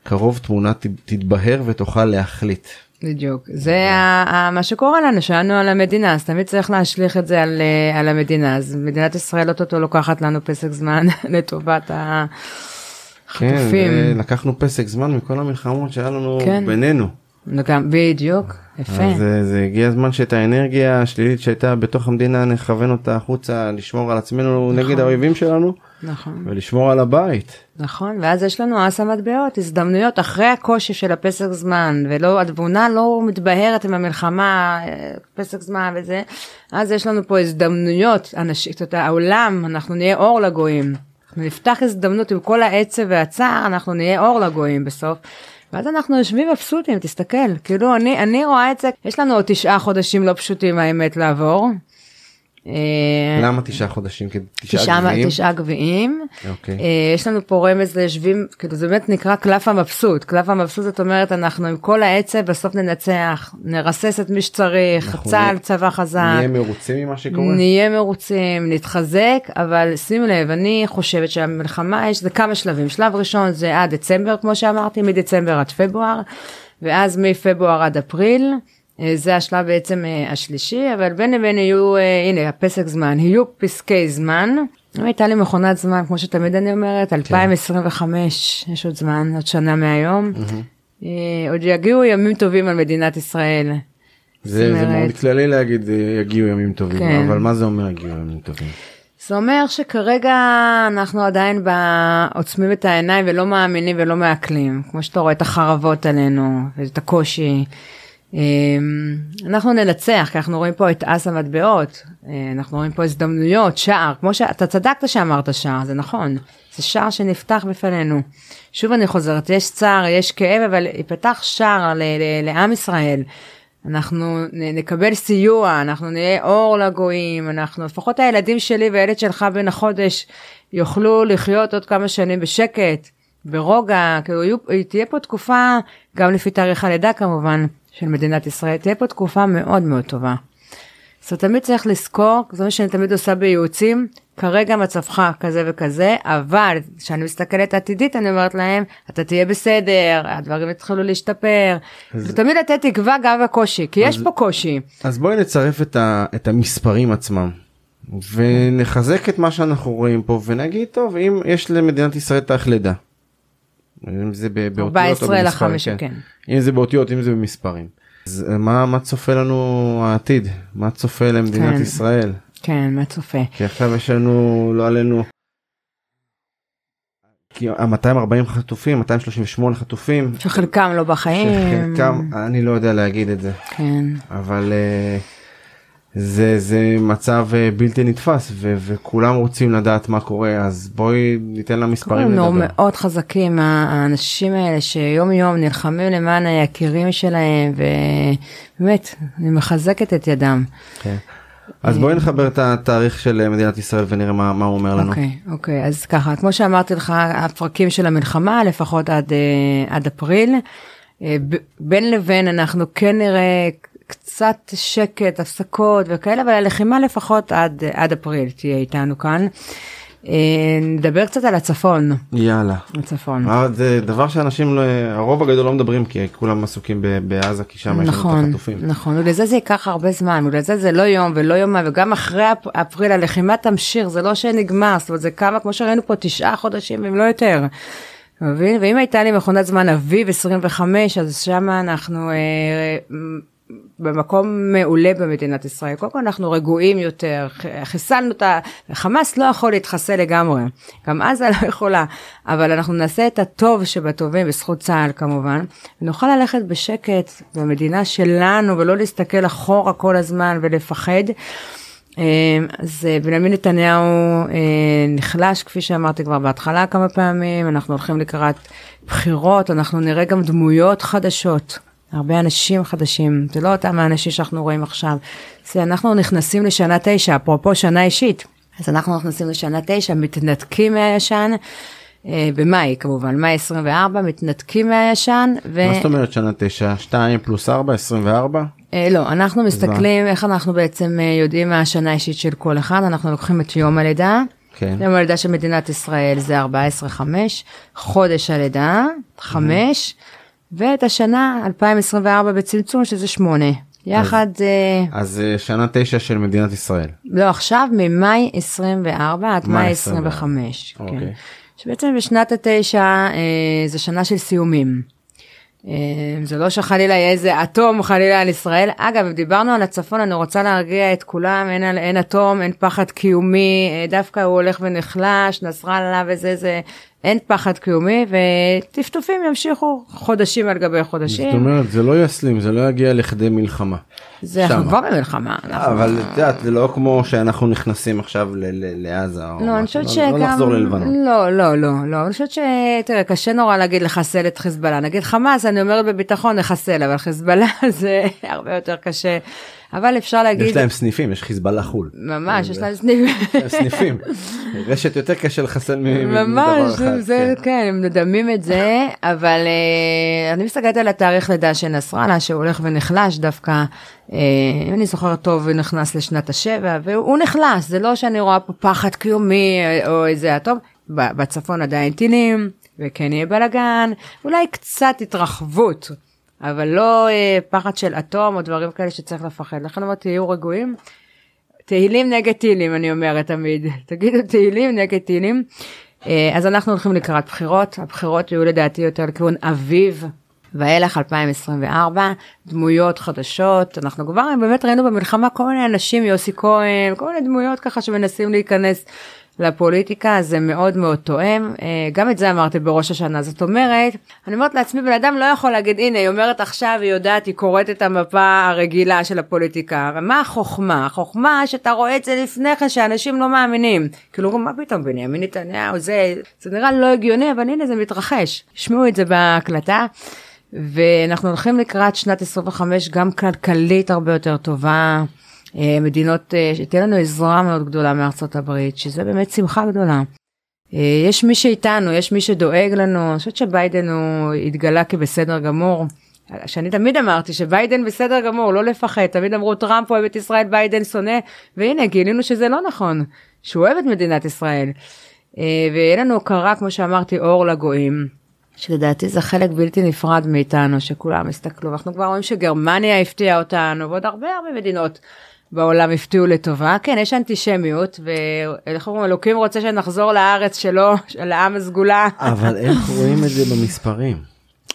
קרוב תמונה תתבהר ותוכל להחליט. בדיוק, זה מה שקורה לנו, שאנו על המדינה, אז תמיד צריך להשליך את זה על, אה, על המדינה, אז מדינת ישראל אוטוטו לוקחת לנו פסק זמן לטובת החטופים. כן, לקחנו פסק זמן מכל המלחמות שהיה לנו כן. בינינו. גם, בדיוק, יפה. אז זה, זה הגיע הזמן שאת האנרגיה השלילית שהייתה בתוך המדינה נכוון אותה החוצה לשמור על עצמנו נכון. נגד האויבים שלנו. נכון. ולשמור על הבית. נכון, ואז יש לנו אס המטבעות, הזדמנויות אחרי הקושי של הפסק זמן, ולא, התבונה לא מתבהרת עם המלחמה, אה, פסק זמן וזה, אז יש לנו פה הזדמנויות, אנשים, אומרת, העולם, אנחנו נהיה אור לגויים. אנחנו נפתח הזדמנות עם כל העצב והצער, אנחנו נהיה אור לגויים בסוף. ואז אנחנו יושבים מבסוטים, תסתכל, כאילו אני, אני רואה את זה, יש לנו עוד תשעה חודשים לא פשוטים האמת לעבור. אה, למה תשעה חודשים? תשעה גביעים? תשעה גביעים. אוקיי. אה, יש לנו פה רמז ליושבים, כאילו זה באמת נקרא קלף המבסוט. קלף המבסוט זאת אומרת אנחנו עם כל העצב בסוף ננצח, נרסס את מי שצריך, אנחנו צה"ל צבא חזק. נהיה מרוצים ממה שקורה? נהיה מרוצים, נתחזק, אבל שימו לב, אני חושבת שהמלחמה יש, זה כמה שלבים. שלב ראשון זה עד דצמבר, כמו שאמרתי, מדצמבר עד פברואר, ואז מפברואר עד אפריל. אה, זה השלב בעצם אה, השלישי, אבל בין לבין יהיו, אה, הנה, הפסק זמן, יהיו פסקי זמן. אם הייתה לי מכונת זמן, כמו שתמיד אני אומרת, 2025, יש עוד זמן, עוד שנה מהיום. אה, עוד יגיעו ימים טובים על מדינת ישראל. זה, זה אומרת- מאוד כללי להגיד יגיעו ימים טובים, כן. אבל מה זה אומר יגיעו ימים טובים? זה אומר שכרגע אנחנו עדיין ב- עוצמים את העיניים ולא מאמינים ולא מעכלים, כמו שאתה רואה את החרבות עלינו ואת הקושי. אמ, אנחנו ננצח, כי אנחנו רואים פה את אס המטבעות, אה, אנחנו רואים פה הזדמנויות, שער, כמו שאתה צדקת שאמרת שער, זה נכון, זה שער שנפתח בפנינו. שוב אני חוזרת, יש צער, יש כאב, אבל ייפתח שער ל- ל- לעם ישראל. אנחנו נקבל סיוע, אנחנו נהיה אור לגויים, אנחנו, לפחות הילדים שלי והילד שלך בן החודש יוכלו לחיות עוד כמה שנים בשקט, ברוגע, כאילו תהיה פה תקופה, גם לפי תאריך הלידה כמובן, של מדינת ישראל, תהיה פה תקופה מאוד מאוד טובה. אז אתה תמיד צריך לזכור, זה מה שאני תמיד עושה בייעוצים, כרגע מצבך כזה וכזה, אבל כשאני מסתכלת עתידית אני אומרת להם, אתה תהיה בסדר, הדברים יתחילו להשתפר, ותמיד לתת תקווה גם בקושי, כי יש פה קושי. אז בואי נצרף את, ה, את המספרים עצמם ונחזק את מה שאנחנו רואים פה ונגיד טוב אם יש למדינת ישראל תאריך לידה. אם זה באותיות או 14 במספרים, לחמש, כן. אם זה באותיות אם זה במספרים. אז מה, מה צופה לנו העתיד? מה צופה למדינת כן. ישראל? כן, מה צופה? כי עכשיו יש לנו לא עלינו. כי ה-240 חטופים 238 חטופים שחלקם לא בחיים. שחלקם אני לא יודע להגיד את זה כן. אבל אה, זה זה מצב אה, בלתי נתפס ו- וכולם רוצים לדעת מה קורה אז בואי ניתן למספרים לדבר. מאוד חזקים, האנשים האלה שיום יום נלחמים למען היקירים שלהם, ובאמת, אני מחזקת את ידם. כן. אז בואי נחבר את התאריך של אה, מדינת ישראל ונראה מה, מה הוא אומר לנו. אוקיי, אוקיי, אז ככה, כמו שאמרתי לך, הפרקים של המלחמה, לפחות עד, אה, עד אפריל. אה, בין לבין אנחנו כן נראה קצת שקט, הפסקות וכאלה, אבל הלחימה לפחות עד, עד אפריל תהיה איתנו כאן. אה, נדבר קצת על הצפון, יאללה. הצפון. אה, זה דבר שאנשים לא, הרוב הגדול לא מדברים כי כולם עסוקים בעזה כי שם יש לנו את נכון, החטופים. נכון, ולזה זה ייקח הרבה זמן, ולזה זה לא יום ולא יומיים, וגם אחרי אפ- אפריל הלחימה תמשיך, זה לא שנגמר, זאת אומרת זה כמה, כמו שראינו פה, תשעה חודשים אם לא יותר. מבין? ואם הייתה לי מכונת זמן אביב 25, אז שם אנחנו אה, במקום מעולה במדינת ישראל. קודם כל אנחנו רגועים יותר, חיסלנו את ה... חמאס לא יכול להתחסל לגמרי, גם עזה לא יכולה, אבל אנחנו נעשה את הטוב שבטובים בזכות צה"ל כמובן, ונוכל ללכת בשקט במדינה שלנו ולא להסתכל אחורה כל הזמן ולפחד. אה, אז אה, בנימין נתניהו אה, נחלש, כפי שאמרתי כבר בהתחלה כמה פעמים, אנחנו הולכים לקראת בחירות, אנחנו נראה גם דמויות חדשות. הרבה אנשים חדשים, זה לא אותם האנשים שאנחנו רואים עכשיו. זה אנחנו נכנסים לשנה תשע, אפרופו שנה אישית. אז אנחנו נכנסים לשנה תשע, מתנתקים מהישן, אה, במאי כמובן, מאי 24, מתנתקים מהישן. ו... מה זאת אומרת שנה תשע? 2 פלוס 4 24? אה, לא, אנחנו מסתכלים איך אנחנו בעצם אה, יודעים מה השנה האישית של כל אחד, אנחנו לוקחים את יום הלידה. כן. יום הלידה של מדינת ישראל זה 14-5, חודש הלידה 5, ואת השנה 2024 בצמצום שזה 8. יחד, אה, אז אה, שנה תשע של מדינת ישראל. לא עכשיו, ממאי 24 עד מאי מאי 24. 25. כן. אוקיי. שבעצם בשנת התשע אה, זה שנה של סיומים. אה, זה לא שחלילה יהיה איזה אטום חלילה על ישראל. אגב, אם דיברנו על הצפון, אני רוצה להרגיע את כולם, אין, אין אטום, אין פחד קיומי, אה, דווקא הוא הולך ונחלש, נסראללה וזה, זה, אין פחד קיומי, וטפטופים ימשיכו חודשים על גבי חודשים. זאת אומרת, זה לא יסלים, זה לא יגיע לכדי מלחמה. זה אנחנו כבר במלחמה. אבל את יודעת, זה לא כמו שאנחנו נכנסים עכשיו לעזה. לא, אני חושבת לא- שגם... לא נחזור ללבנון. לא, לא, לא, לא. אני חושבת ש... תראה, קשה נורא להגיד לחסל את חיזבאללה. נגיד חמאס, אני אומרת בביטחון לחסל, אבל חיזבאללה זה הרבה יותר קשה. אבל אפשר להגיד... יש להם סניפים, יש חיזבאללה חו"ל. ממש, יש להם סניפים. סניפים. רשת יותר קשה לחסל מדבר אחד. ממש, זה, כן. כן, הם מדמים את זה, אבל uh, אני מסתכלת על התאריך לידה של נסראללה, שהוא הולך ונחלש דווקא, אם אני זוכרת טוב, הוא נכנס לשנת השבע, והוא נחלש, זה לא שאני רואה פה פחד קיומי או איזה הטוב, בצפון עדיין טילים, וכן יהיה בלאגן, אולי קצת התרחבות. אבל לא אה, פחד של אטום או דברים כאלה שצריך לפחד. לכן אמרתי, תהיו רגועים. תהילים נגד טילים, אני אומרת תמיד. תגידו תהילים נגד טילים. אה, אז אנחנו הולכים לקראת בחירות, הבחירות יהיו לדעתי יותר לכיוון אביב ואילך 2024, דמויות חדשות, אנחנו כבר באמת ראינו במלחמה כל מיני אנשים, יוסי כהן, כל מיני דמויות ככה שמנסים להיכנס לפוליטיקה זה מאוד מאוד תואם. אה, גם את זה אמרתי בראש השנה. זאת אומרת אני אומרת לעצמי בן אדם לא יכול להגיד הנה היא אומרת עכשיו היא יודעת היא קוראת את המפה הרגילה של הפוליטיקה. מה החוכמה? החוכמה שאתה רואה את זה לפני כן שאנשים לא מאמינים. כאילו מה פתאום בנימין נתניהו זה זה נראה לא הגיוני אבל הנה זה מתרחש. שמעו את זה בהקלטה. ואנחנו הולכים לקראת שנת 25 גם כלכלית הרבה יותר טובה. אה, מדינות, אה, שתהיה לנו עזרה מאוד גדולה מארצות הברית, שזה באמת שמחה גדולה. אה, יש מי שאיתנו, יש מי שדואג לנו, אני חושבת שביידן הוא התגלה כבסדר גמור. שאני תמיד אמרתי שביידן בסדר גמור, לא לפחד, תמיד אמרו טראמפ אוהב את ישראל, ביידן שונא, והנה גילינו שזה לא נכון, שהוא אוהב את מדינת ישראל. ויהיה לנו הוקרה, כמו שאמרתי, אור לגויים, שלדעתי זה חלק בלתי נפרד מאיתנו, שכולם יסתכלו, אנחנו כבר רואים שגרמניה הפתיעה אותנו, ועוד הרבה הרבה מדינות בעולם הפתיעו לטובה. כן, יש אנטישמיות, ואיך אומרים, אלוקים רוצה שנחזור לארץ שלו, של העם הסגולה. אבל איך רואים את זה במספרים?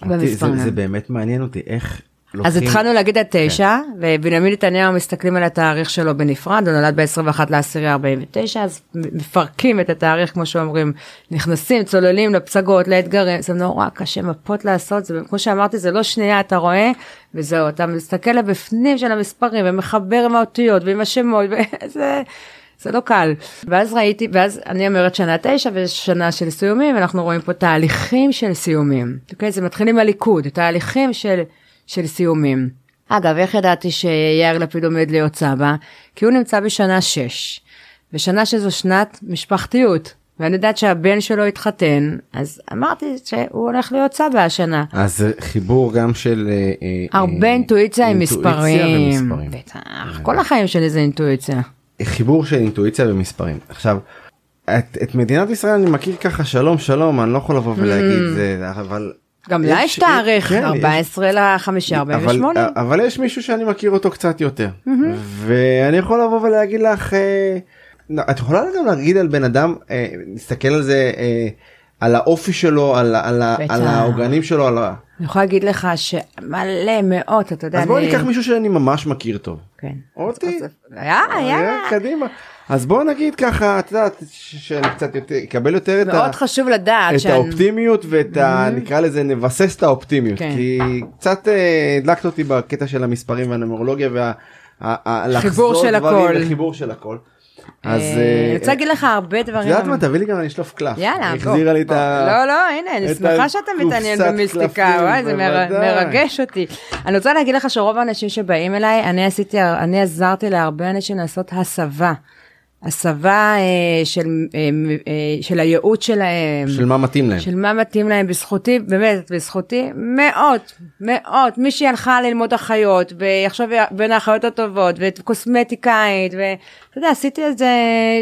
במספרים. זה, זה באמת מעניין אותי, איך. אז התחלנו להגיד עד תשע, כן. ובנימין נתניהו מסתכלים על התאריך שלו בנפרד, הוא נולד ב-21 לאסירי 49, אז מפרקים את התאריך, כמו שאומרים, נכנסים, צוללים לפסגות, לאתגרים, זה נורא קשה מפות לעשות, זה, כמו שאמרתי, זה לא שנייה, אתה רואה, וזהו, אתה מסתכל לבפנים של המספרים, ומחבר עם האותיות ועם השמות, וזה... זה לא קל. ואז ראיתי, ואז אני אומרת שנה תשע ושנה של סיומים, ואנחנו רואים פה תהליכים של סיומים. אוקיי? זה מתחיל עם הליכוד, תהליכים של של סיומים. אגב, איך ידעתי שיאיר לפיד עומד להיות סבא? כי הוא נמצא בשנה 6, ושנה שזו שנת משפחתיות. ואני יודעת שהבן שלו התחתן, אז אמרתי שהוא הולך להיות סבא השנה. אז חיבור גם של... אה, אה, הרבה אינטואיציה עם מספרים. בטח, כל החיים שלי זה אינטואיציה. חיבור של אינטואיציה ומספרים. עכשיו, את, את מדינת ישראל אני מכיר ככה שלום שלום, אני לא יכול לבוא ולהגיד mm. זה, אבל גם לה יש תאריך, כן, 14 לחמישה 48. אבל יש מישהו שאני מכיר אותו קצת יותר. ואני יכול לבוא ולהגיד לך, אה, את יכולה גם להגיד על בן אדם, נסתכל אה, על זה, אה, על האופי שלו, על, על, על העוגנים שלו, על ה... אני יכולה להגיד לך שמלא מאות, אתה יודע. אז בוא ניקח מישהו שאני ממש מכיר טוב. כן. אותי. יאללה. קדימה. אז בוא נגיד ככה את יודעת שאני קצת יותר אקבל יותר את, מאוד חשוב לדעת את שאני... האופטימיות ואת ה... Mm-hmm. נקרא לזה נבסס את האופטימיות כן. כי קצת אה, הדלקת אותי בקטע של המספרים והנומרולוגיה והחיבור של הכל. חיבור של הכל. אז אה, אני רוצה להגיד לך הרבה דברים. את יודעת מה תביא לי גם אני אשלוף קלף. יאללה בוא. החזירה לי את ה... לא לא הנה אני שמחה שאתה מתעניין במיסטיקה וואי זה מרגש אותי. אני רוצה להגיד לך שרוב האנשים שבאים אליי אני עשיתי אני עזרתי להרבה אנשים לעשות הסבה. הסבה אה, של, אה, אה, של הייעוץ שלהם. של מה מתאים להם. של מה מתאים להם, בזכותי, באמת, בזכותי, מאות, מאות, מישהי הלכה ללמוד אחיות, ועכשיו בין האחיות הטובות, וקוסמטיקאית, ואתה יודע, עשיתי את זה,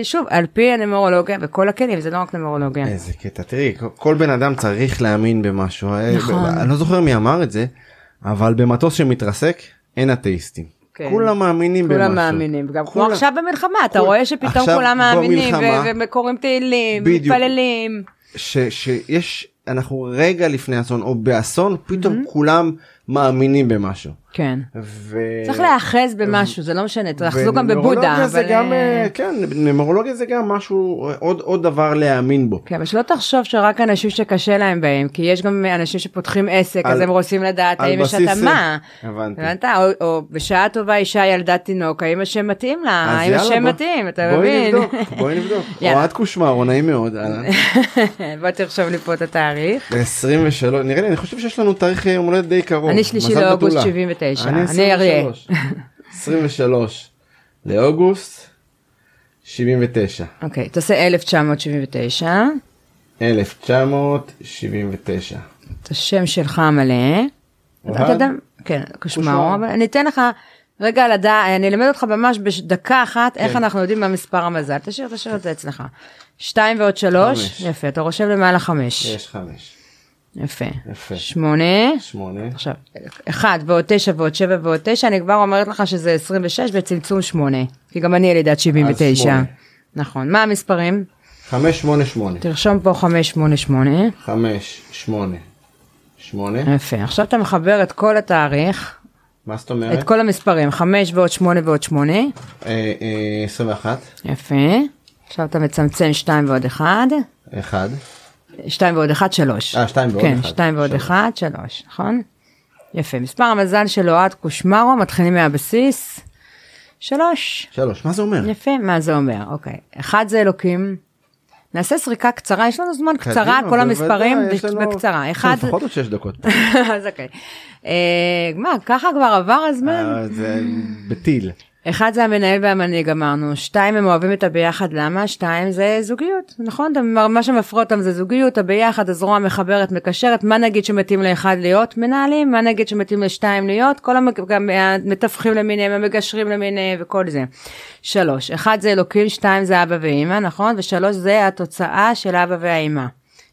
שוב, על פי הנמרולוגיה, וכל הכלים, זה לא רק נמרולוגיה. איזה קטע, תראי, כל בן אדם צריך להאמין במשהו. נכון. אני לא זוכר מי אמר את זה, אבל במטוס שמתרסק, אין אתאיסטים. כן. כולם מאמינים כולם במשהו. כולם מאמינים, גם כמו עכשיו במלחמה, אתה רואה שפתאום כולם מאמינים וקוראים תהילים, מתפללים. שיש אנחנו רגע לפני אסון או באסון פתאום כולם מאמינים במשהו. כן. ו... צריך להיאחז במשהו, זה לא משנה, תאחזו גם בבודה. ונומרולוגיה זה אבל, גם, אה, אה, כן, נומרולוגיה זה גם משהו, עוד, עוד דבר להאמין בו. כן, אבל שלא תחשוב שרק אנשים שקשה להם בהם, כי יש גם אנשים שפותחים עסק, אז על- הם רוצים לדעת האם יש התאמה. הבנתי. הבנת? או, או בשעה טובה אישה ילדה תינוק, האם השם מתאים לה? אז האם השם בוא- מתאים? אתה בואי מבין? נבדוק, בואי נבדוק. אוהד קושמרו, נעים מאוד. אהלן. בוא תרשום לי פה את התאריך. 23, נראה לי, אני חושב שיש לנו תאריך יום הולדת די קרוב. אני שלישי לאוגוסט בתולה. 79, אני אני אריה. 23. 23 לאוגוסט 79. אוקיי, תעשה 1979, 1979. את השם שלך המלא. אוהד? אתה יודע, כן, קושמרו. אבל אני אתן לך רגע לדעת, אני אלמד אותך ממש בדקה אחת איך כן. אנחנו יודעים מה מספר המזל. תשאיר, תשאיר את זה אצלך. 2 ועוד 3, חמש. יפה, אתה רושם למעלה 5. יש 5. יפה. יפה. 8, 8. עכשיו, 1 ועוד 9 ועוד 7 ועוד 9, אני כבר אומרת לך שזה 26 בצמצום 8, כי גם אני ילידת 79. שמונה. נכון, מה המספרים? 5, 8, 8. תרשום פה 588. 5, 8. 8. יפה, עכשיו אתה מחבר את כל התאריך, מה זאת אומרת? את כל המספרים, 5 ועוד 8 ועוד 8. אה, אה, 21. יפה. עכשיו אתה מצמצם 2 ועוד 1. 1. 2 ועוד 1, 3. אה, שתיים ועוד כן, אחד. 2 ועוד שלוש. 1, 3, נכון? יפה. מספר המזל של אוהד קושמרו, מתחילים מהבסיס. 3. 3. מה זה אומר? יפה, מה זה אומר? אוקיי. 1 זה אלוקים. נעשה סריקה קצרה, יש לנו זמן קצרה, קדימה, כל בוודאי, המספרים לנו- בקצרה. אחד, לפחות עוד 6 דקות. אז אוקיי. אה, מה, ככה כבר עבר הזמן? אה, זה בטיל. אחד זה המנהל והמנהיג אמרנו, שתיים הם אוהבים את הביחד, למה? שתיים זה זוגיות, נכון? מה שמפרה אותם זה זוגיות, הביחד, הזרוע מחברת, מקשרת, מה נגיד שמתאים לאחד להיות? מנהלים, מה נגיד שמתאים לשתיים להיות? כל המתווכים למיניהם, המגשרים למיניהם וכל זה. שלוש, אחד זה אלוקים, שתיים זה אבא ואימא, נכון? ושלוש זה התוצאה של אבא והאימא.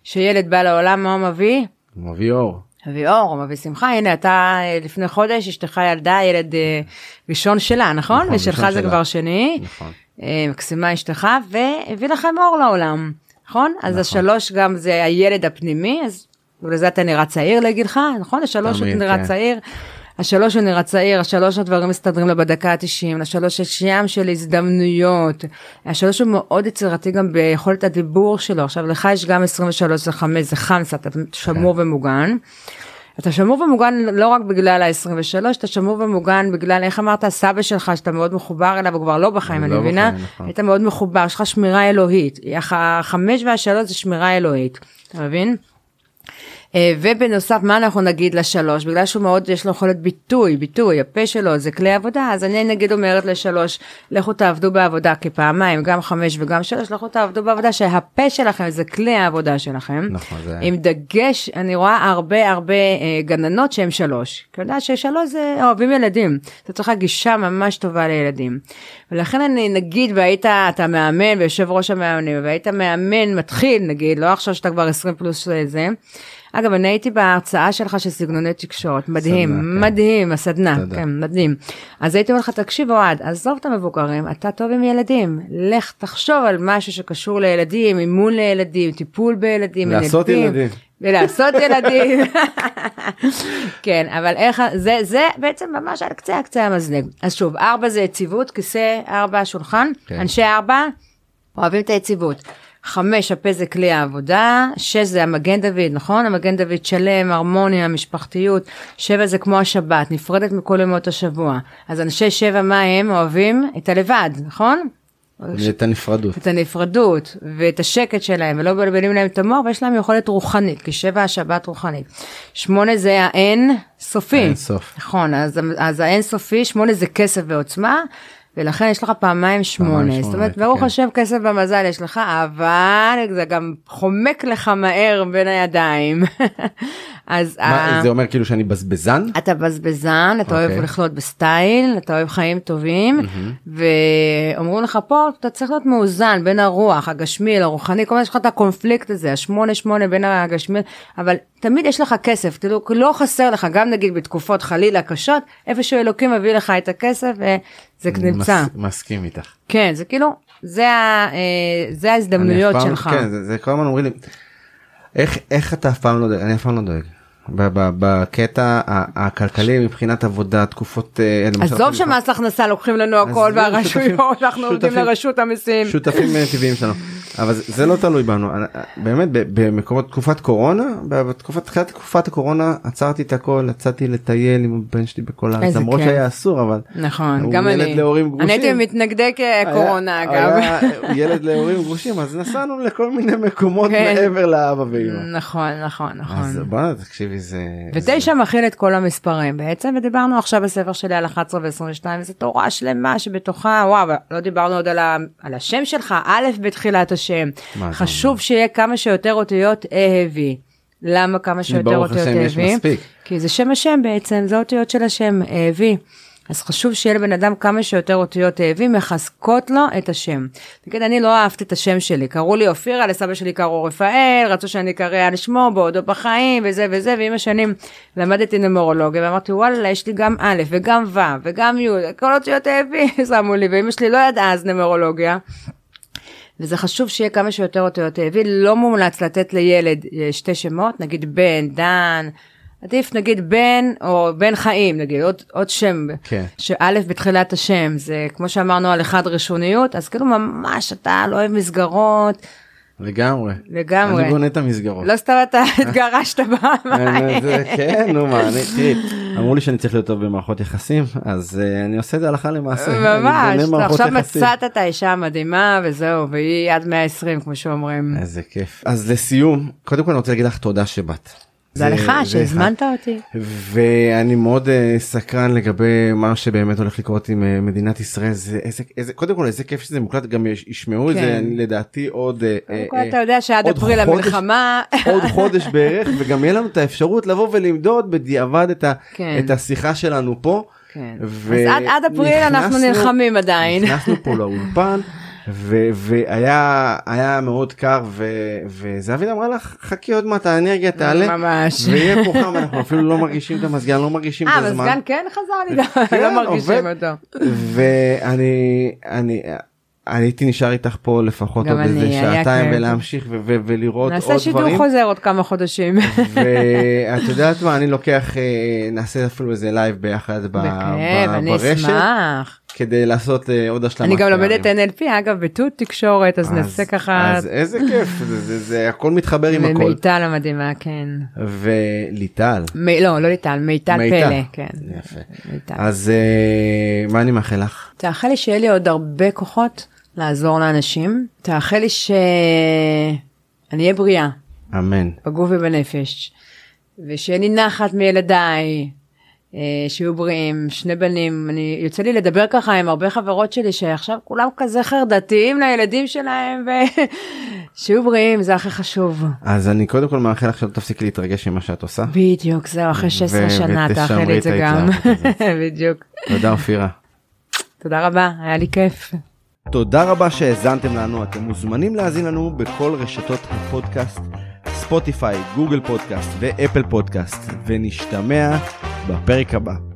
שילד בא לעולם, מה הוא מביא? הוא מביא אור. מביא אור, הוא מביא שמחה, הנה אתה אה, לפני חודש אשתך ילדה ילד אה, ראשון שלה, נכון? נכון, ושלך זה. כבר שני, נכון. אה, מקסימה אשתך, והביא לכם אור לעולם, נכון? אז השלוש גם זה הילד הפנימי, אז לזה אתה נראה צעיר לגילך, נכון? השלוש אתה נראה כן. צעיר. השלוש הוא נראה צעיר, השלוש הדברים מסתדרים לו בדקה ה-90, לשלוש יש ים של הזדמנויות, השלוש הוא מאוד יצירתי גם ביכולת הדיבור שלו, עכשיו לך יש גם 23 זה 5 זה חמסה, אתה שמור כן. ומוגן. אתה שמור ומוגן לא רק בגלל ה-23, אתה שמור ומוגן בגלל, איך אמרת, סבא שלך, שאתה מאוד מחובר אליו, הוא כבר לא בחיים, אני לא מבינה? נכון. היית מאוד מחובר, יש לך שמירה אלוהית. הח- החמש והשלוש זה שמירה אלוהית, אתה מבין? אה, ובנוסף, מה אנחנו נגיד לשלוש? בגלל שהוא מאוד, יש לו יכולת ביטוי, ביטוי, הפה שלו זה כלי עבודה, אז אני נגיד אומרת לשלוש, לכו תעבדו בעבודה כפעמיים, גם חמש וגם שלוש, לכו תעבדו בעבודה, שהפה שלכם זה כלי העבודה שלכם. נכון, זה- עם דגש, אני רואה הרבה הרבה אה, גננות שהן שלוש. כי יודעת ששלוש זה אוהבים ילדים. אתה צריך גישה ממש טובה לילדים. ולכן אני נגיד והיית, אתה מאמן ויושב ראש המאמנים, והיית מאמן מתחיל נגיד, לא עכשיו שאתה כבר 20 פלוס אה, זה. אגב, אני הייתי בהרצאה שלך של סגנוני תקשורת, מדהים, סדנה, כן. מדהים, הסדנה, תודה. כן, מדהים. אז הייתי אומר לך, תקשיב אוהד, עזוב את המבוגרים, אתה טוב עם ילדים, לך תחשוב על משהו שקשור לילדים, אימון לילדים, טיפול בילדים, לעשות ילדים. ילדים. ולעשות ילדים. כן, אבל איך, זה, זה בעצם ממש על קצה הקצה המזלג. אז שוב, ארבע זה יציבות, כיסא ארבע שולחן, כן. אנשי ארבע אוהבים את היציבות. חמש, הפה זה כלי העבודה, שש זה המגן דוד, נכון? המגן דוד שלם, הרמוניה, משפחתיות, שבע זה כמו השבת, נפרדת מכל ימות השבוע. אז אנשי שבע, מה הם אוהבים? את הלבד, נכון? את הנפרדות. את הנפרדות ואת השקט שלהם ולא מבלבלים להם את המוח ויש להם יכולת רוחנית כי שבע השבת רוחנית. שמונה זה האין סופי. האין סוף. נכון אז, אז האין סופי שמונה זה כסף ועוצמה. ולכן יש לך פעמיים שמונה, זאת אומרת ברוך כן. השם כסף במזל יש לך אבל זה גם חומק לך מהר בין הידיים. אז מה, ה- זה אומר כאילו שאני בזבזן? אתה בזבזן, אתה אוהב אוקיי. לחיות בסטייל, אתה אוהב חיים טובים, ואומרים לך פה, אתה צריך להיות מאוזן בין הרוח, הגשמי לרוחני, כל הזמן יש לך את הקונפליקט הזה, השמונה שמונה בין הגשמי, אבל תמיד יש לך כסף, כאילו לא חסר לך, גם נגיד בתקופות חלילה קשות, איפשהו אלוקים מביא לך את הכסף וזה נמצא. מס- מסכים איתך. כן, זה כאילו, זה, ה, אה, זה ההזדמנויות פעם- שלך. כן, זה, זה כל הזמן אומרים לי, איך, איך אתה אף פעם לא דואג? אני אף פעם לא דואג. בקטע הכלכלי מבחינת עבודה תקופות אה, עזוב שמס הכנסה לוקחים לנו הכל והרשויות אנחנו עובדים לרשות המיסים. שותפים אה, טבעיים שלנו אבל זה, לא תלוי בנו אה, באמת במקומות תקופת קורונה בתקופת תחילת תקופת הקורונה עצרתי את הכל יצאתי לטייל עם הבן שלי בכל הארץ למרות. שהיה אסור אבל נכון, גם ילד אני. להורים גרושים. אני הייתי מתנגדי קורונה אגב. ילד להורים גרושים אז נסענו לכל מיני מקומות כן. מעבר לאבא ואמא. נכון, נכון, נכון. אז בוא תקשיבי זה. ותשע מכיל את כל המספרים בעצם ודיברנו עכשיו בספר שלי על 11 ו-22 וזו תורה שלמה שבתוכה וואו לא דיברנו עוד על, ה, על השם שלך א' בתחילת השם זה חשוב שיהיה כמה שיותר אותיות אהבי. למה כמה שיותר אותיות אהבי? כי זה שם השם בעצם זה אותיות של השם אהבי. אז חשוב שיהיה לבן אדם כמה שיותר אותיות אהבי מחזקות לו את השם. נגיד אני לא אהבתי את השם שלי קראו לי אופירה לסבא שלי קראו רפאל רצו שאני אקרא על שמו בעודו בחיים וזה וזה ועם השנים למדתי נומרולוגיה ואמרתי וואלה יש לי גם א' וגם ו' וגם י' כל אותיות אהבי שמו לי ואמא שלי לא ידעה אז נומרולוגיה. וזה חשוב שיהיה כמה שיותר אותיות אהבי, לא מומלץ לתת לילד אה, שתי שמות, נגיד בן, דן, עדיף נגיד בן או בן חיים, נגיד עוד, עוד שם, כן. שא' בתחילת השם, זה כמו שאמרנו על אחד ראשוניות, אז כאילו ממש אתה לא אוהב מסגרות, לגמרי. לגמרי. אני בונה את המסגרות. לא סתם אתה התגרשת. אני- זה- כן נו מה אני תראי אמרו לי שאני צריך להיות טוב במערכות יחסים אז אה, אני עושה את זה הלכה למעשה. ממש, מערכות עכשיו. מצאת את האישה המדהימה וזהו, והיא עד 120 כמו שאומרים. איזה כיף אז לסיום קודם כל אני רוצה להגיד לך תודה שבאת. זה לך. שהזמנת אותי. ואני מאוד uh, סקרן לגבי מה שבאמת הולך לקרות עם uh, מדינת ישראל זה איזה איזה קודם כל איזה כיף שזה מוקלט גם יש- ישמעו את כן. זה אני, לדעתי עוד אה, קודם אה, כל אה, אתה יודע שעד אפריל המלחמה. עוד חודש בערך וגם יהיה לנו את האפשרות לבוא ולמדוד בדיעבד את, כן. את השיחה שלנו פה. כן. ו- אז עד, עד אפריל אנחנו נכנסנו- נלחמים עדיין. נכנסנו פה לאולפן והיה היה מאוד קר וזהבית אמרה לך חכי עוד מעט האנרגיה תעלה ממש. ויהיה פה חם אנחנו אפילו לא מרגישים את המזגן לא מרגישים את אה, הזמן. מזגן כן חזר לי, כן, לא מרגישים. אותו. ואני אני אני הייתי נשאר איתך פה לפחות גם עוד איזה שעתיים. ולהמשיך ו- ו- ולראות עוד נעשה שידור דברים. חוזר עוד כמה חודשים. ואת יודעת מה אני לוקח אה, נעשה אפילו איזה לייב ביחד ב- בכיף, אני ברשת אשמח. כדי לעשות אה, עוד השלמה. אני גם. לומדת NLP אגב בתור תקשורת אז נעשה ככה. אז איזה כיף זה, הכל מתחבר עם הכל. מיטל המדהימה כן. וליטל. לא לא ליטל מיטל. פלא כן. יפה. אז אה, מה אני מאחל לך? תאחל לי שיהיה לי עוד הרבה כוחות לעזור לאנשים. תאחל לי שאני אהיה בריאה. אמן. בגוף ובנפש. ושיהיה לי נחת מילדיי, שיהיו בריאים, שני בנים. אני, יוצא לי לדבר ככה עם הרבה חברות שלי שעכשיו כולם כזה חרדתיים לילדים שלהם, ושיהיו בריאים, זה הכי חשוב. אז אני קודם כל מאחל לך שלא תפסיקי להתרגש ממה שאת עושה. בדיוק, זהו, אחרי 16 ו- שנה, ותשמרי תאחל לי את זה גם. בדיוק. תודה אופירה. תודה רבה, היה לי כיף. תודה רבה שהאזנתם לנו, אתם מוזמנים להאזין לנו בכל רשתות הפודקאסט, ספוטיפיי, גוגל פודקאסט ואפל פודקאסט, ונשתמע בפרק הבא.